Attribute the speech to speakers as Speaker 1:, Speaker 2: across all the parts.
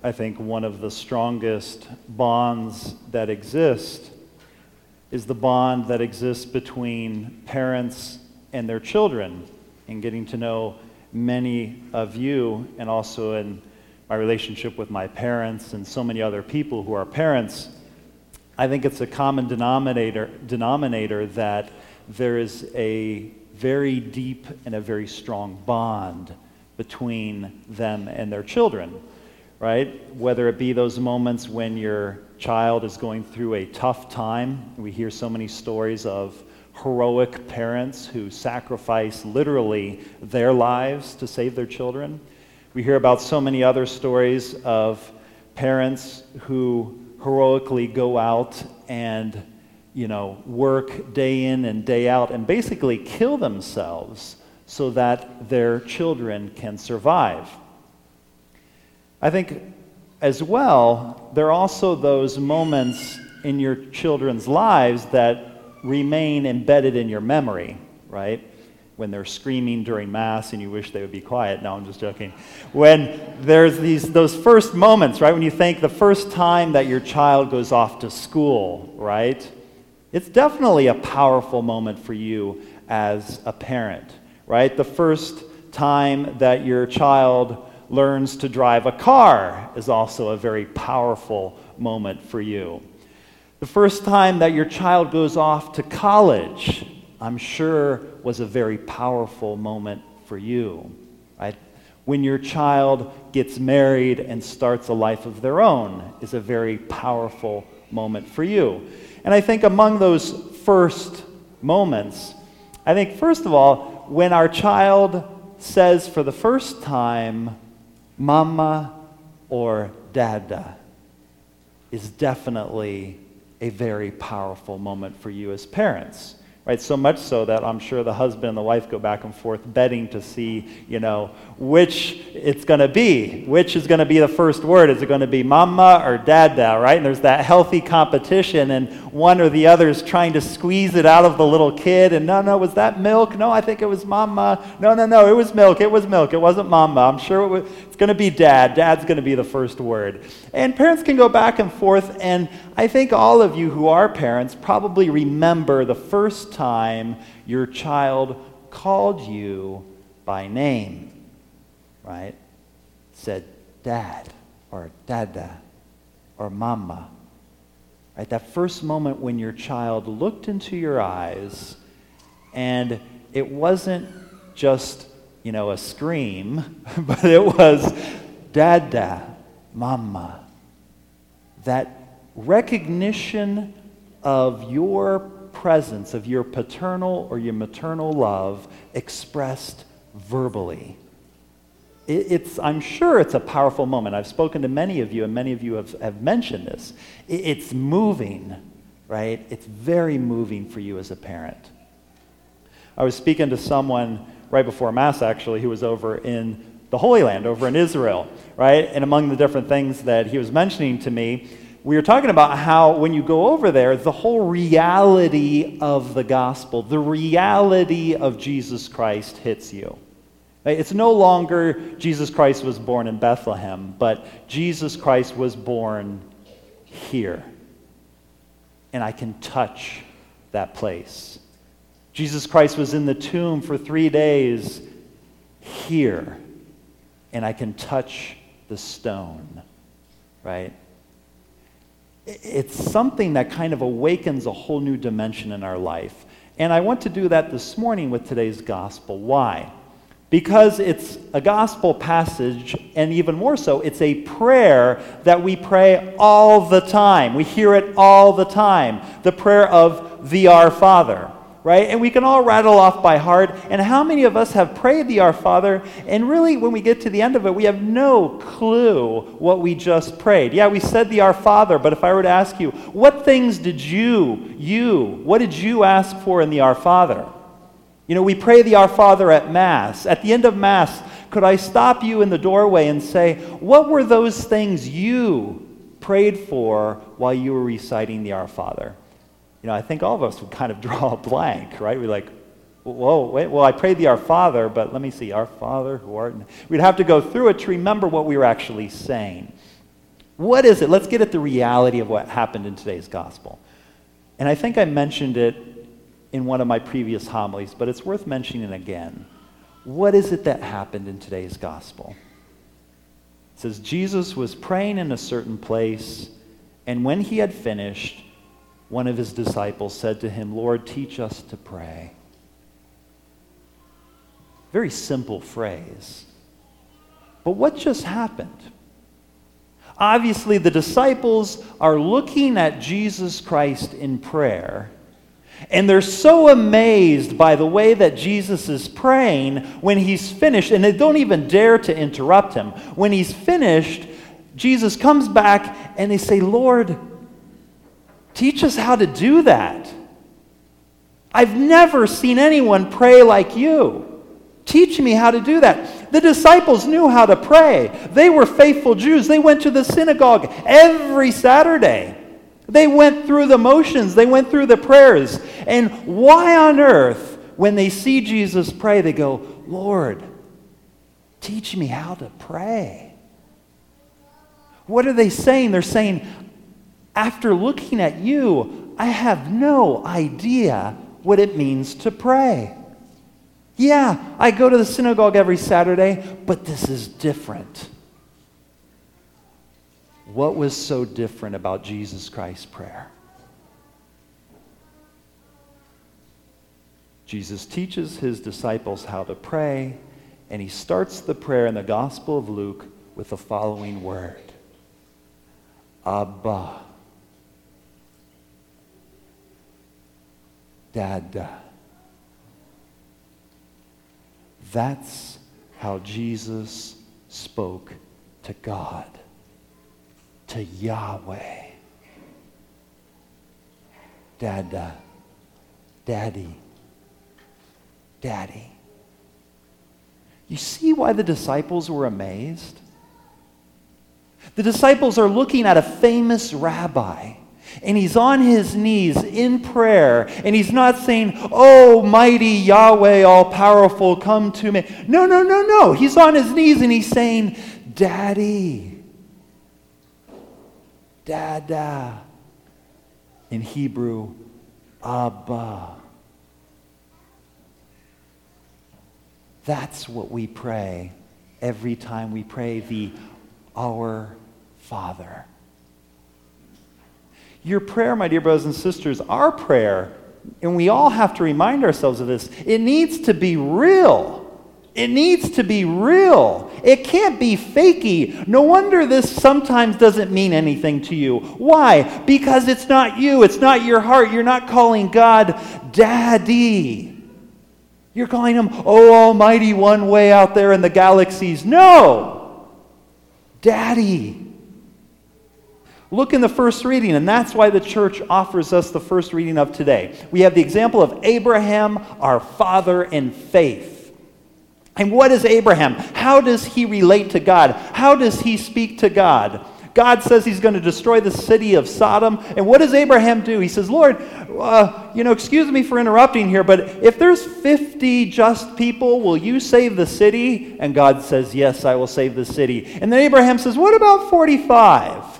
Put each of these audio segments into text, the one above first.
Speaker 1: I think one of the strongest bonds that exist is the bond that exists between parents and their children, and getting to know many of you, and also in my relationship with my parents and so many other people who are parents. I think it's a common denominator, denominator that there is a very deep and a very strong bond between them and their children right? Whether it be those moments when your child is going through a tough time. We hear so many stories of heroic parents who sacrifice literally their lives to save their children. We hear about so many other stories of parents who heroically go out and you know work day in and day out and basically kill themselves so that their children can survive. I think as well, there are also those moments in your children's lives that remain embedded in your memory, right? When they're screaming during Mass and you wish they would be quiet. No, I'm just joking. When there's these, those first moments, right? When you think the first time that your child goes off to school, right? It's definitely a powerful moment for you as a parent, right? The first time that your child learns to drive a car is also a very powerful moment for you. The first time that your child goes off to college, I'm sure, was a very powerful moment for you. Right? When your child gets married and starts a life of their own is a very powerful moment for you. And I think among those first moments, I think, first of all, when our child says for the first time, mama or dada is definitely a very powerful moment for you as parents right? So much so that I'm sure the husband and the wife go back and forth betting to see, you know, which it's going to be. Which is going to be the first word? Is it going to be mama or dada, right? And there's that healthy competition, and one or the other is trying to squeeze it out of the little kid. And no, no, was that milk? No, I think it was mama. No, no, no, it was milk. It was milk. It wasn't mama. I'm sure it was, going to be dad. Dad's going to be the first word. And parents can go back and forth, and I think all of you who are parents probably remember the first time your child called you by name, right? Said dad or dada or mama. Right? That first moment when your child looked into your eyes and it wasn't just, you know, a scream, but it was dada, mama. That recognition of your presence of your paternal or your maternal love expressed verbally. It's, I'm sure it's a powerful moment. I've spoken to many of you, and many of you have, have mentioned this. It's moving, right? It's very moving for you as a parent. I was speaking to someone right before Mass, actually, he was over in the Holy Land, over in Israel, right? And among the different things that he was mentioning to me, we were talking about how when you go over there, the whole reality of the gospel, the reality of Jesus Christ hits you. It's no longer Jesus Christ was born in Bethlehem, but Jesus Christ was born here. And I can touch that place. Jesus Christ was in the tomb for three days here. And I can touch the stone, right? it's something that kind of awakens a whole new dimension in our life. And I want to do that this morning with today's gospel. Why? Because it's a gospel passage, and even more so, it's a prayer that we pray all the time. We hear it all the time. The prayer of the Our Father right? And we can all rattle off by heart. And how many of us have prayed the Our Father, and really, when we get to the end of it, we have no clue what we just prayed? Yeah, we said the Our Father, but if I were to ask you, what things did you, you, what did you ask for in the Our Father? You know, we pray the Our Father at Mass. At the end of Mass, could I stop you in the doorway and say, what were those things you prayed for while you were reciting the Our Father? You know, I think all of us would kind of draw a blank, right? We're like, whoa, wait, well, I prayed the Our Father, but let me see, Our Father who art in... We'd have to go through it to remember what we were actually saying. What is it? Let's get at the reality of what happened in today's gospel. And I think I mentioned it in one of my previous homilies, but it's worth mentioning again. What is it that happened in today's gospel? It says, Jesus was praying in a certain place, and when he had finished, one of his disciples said to him, Lord, teach us to pray. Very simple phrase. But what just happened? Obviously, the disciples are looking at Jesus Christ in prayer, and they're so amazed by the way that Jesus is praying when he's finished, and they don't even dare to interrupt him. When he's finished, Jesus comes back and they say, Lord, teach us how to do that. I've never seen anyone pray like you. Teach me how to do that. The disciples knew how to pray. They were faithful Jews. They went to the synagogue every Saturday. They went through the motions, they went through the prayers. And why on earth, when they see Jesus pray, they go, Lord, teach me how to pray? What are they saying? They're saying, after looking at you, I have no idea what it means to pray. Yeah, I go to the synagogue every Saturday, but this is different. What was so different about Jesus Christ's prayer? Jesus teaches his disciples how to pray, and he starts the prayer in the Gospel of Luke with the following word Abba. Dada. That's how Jesus spoke to God, to Yahweh. Dada, uh, Daddy, Daddy. You see why the disciples were amazed? The disciples are looking at a famous rabbi and he's on his knees in prayer, and he's not saying, Oh, mighty Yahweh, all powerful, come to me. No, no, no, no. He's on his knees and he's saying, Daddy, Dada. In Hebrew, Abba. That's what we pray every time we pray the Our Father. Your prayer, my dear brothers and sisters, our prayer, and we all have to remind ourselves of this, it needs to be real. It needs to be real. It can't be fakey. No wonder this sometimes doesn't mean anything to you. Why? Because it's not you, it's not your heart. You're not calling God Daddy. You're calling him, Oh Almighty One way out there in the galaxies. No! Daddy. Look in the first reading, and that's why the church offers us the first reading of today. We have the example of Abraham, our father in faith. And what is Abraham? How does he relate to God? How does he speak to God? God says he's going to destroy the city of Sodom. And what does Abraham do? He says, Lord, uh, you know, excuse me for interrupting here, but if there's 50 just people, will you save the city? And God says, Yes, I will save the city. And then Abraham says, What about 45?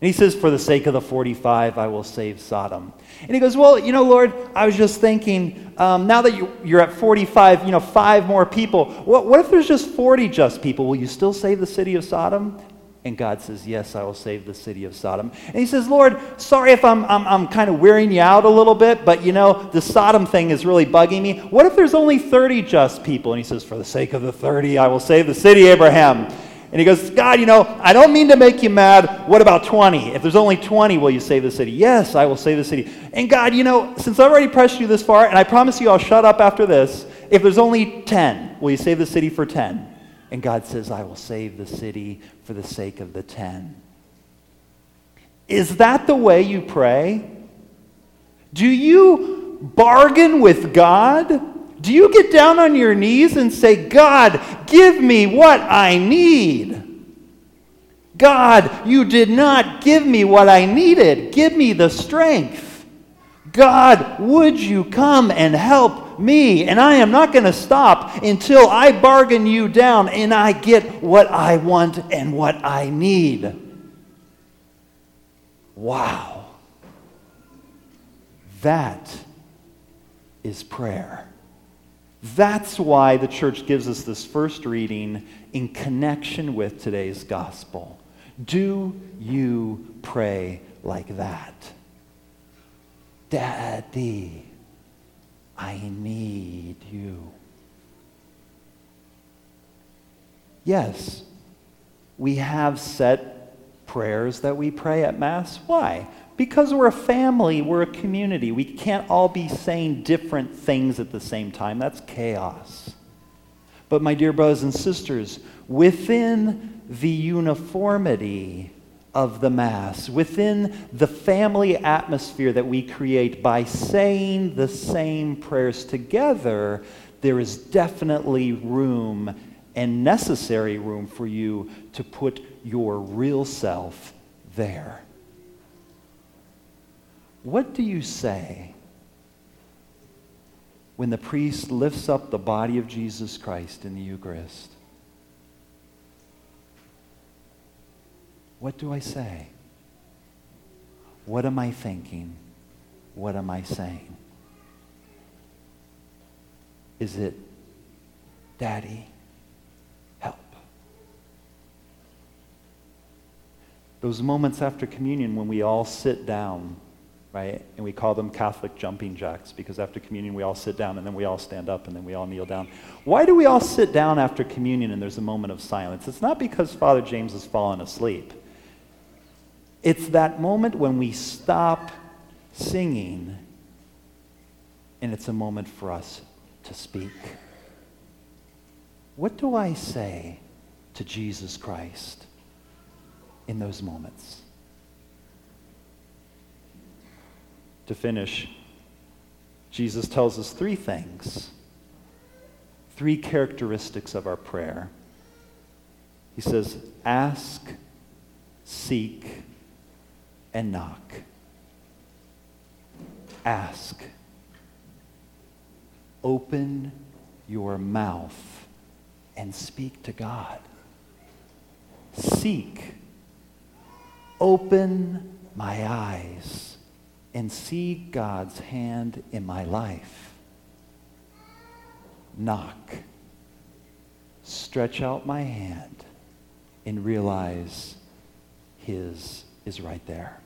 Speaker 1: And he says, For the sake of the 45, I will save Sodom. And he goes, Well, you know, Lord, I was just thinking, um, now that you, you're at 45, you know, five more people, what, what if there's just 40 just people? Will you still save the city of Sodom? And God says, Yes, I will save the city of Sodom. And he says, Lord, sorry if I'm, I'm, I'm kind of wearing you out a little bit, but you know, the Sodom thing is really bugging me. What if there's only 30 just people? And he says, For the sake of the 30, I will save the city, Abraham. And he goes, God, you know, I don't mean to make you mad. What about 20? If there's only 20, will you save the city? Yes, I will save the city. And God, you know, since I've already pressed you this far, and I promise you I'll shut up after this, if there's only 10, will you save the city for 10? And God says, I will save the city for the sake of the 10. Is that the way you pray? Do you bargain with God? Do you get down on your knees and say, God, give me what I need? God, you did not give me what I needed. Give me the strength. God, would you come and help me? And I am not going to stop until I bargain you down and I get what I want and what I need. Wow. That is prayer. That's why the church gives us this first reading in connection with today's gospel. Do you pray like that? Daddy, I need you. Yes, we have set prayers that we pray at Mass. Why? Because we're a family, we're a community. We can't all be saying different things at the same time. That's chaos. But, my dear brothers and sisters, within the uniformity of the Mass, within the family atmosphere that we create by saying the same prayers together, there is definitely room and necessary room for you to put your real self there. What do you say when the priest lifts up the body of Jesus Christ in the Eucharist? What do I say? What am I thinking? What am I saying? Is it, Daddy, help? Those moments after communion when we all sit down right? And we call them Catholic jumping jacks because after communion we all sit down and then we all stand up and then we all kneel down. Why do we all sit down after communion and there's a moment of silence? It's not because Father James has fallen asleep. It's that moment when we stop singing and it's a moment for us to speak. What do I say to Jesus Christ in those moments? To finish, Jesus tells us three things, three characteristics of our prayer. He says, ask, seek, and knock. Ask. Open your mouth and speak to God. Seek. Open my eyes and see God's hand in my life. Knock. Stretch out my hand and realize His is right there.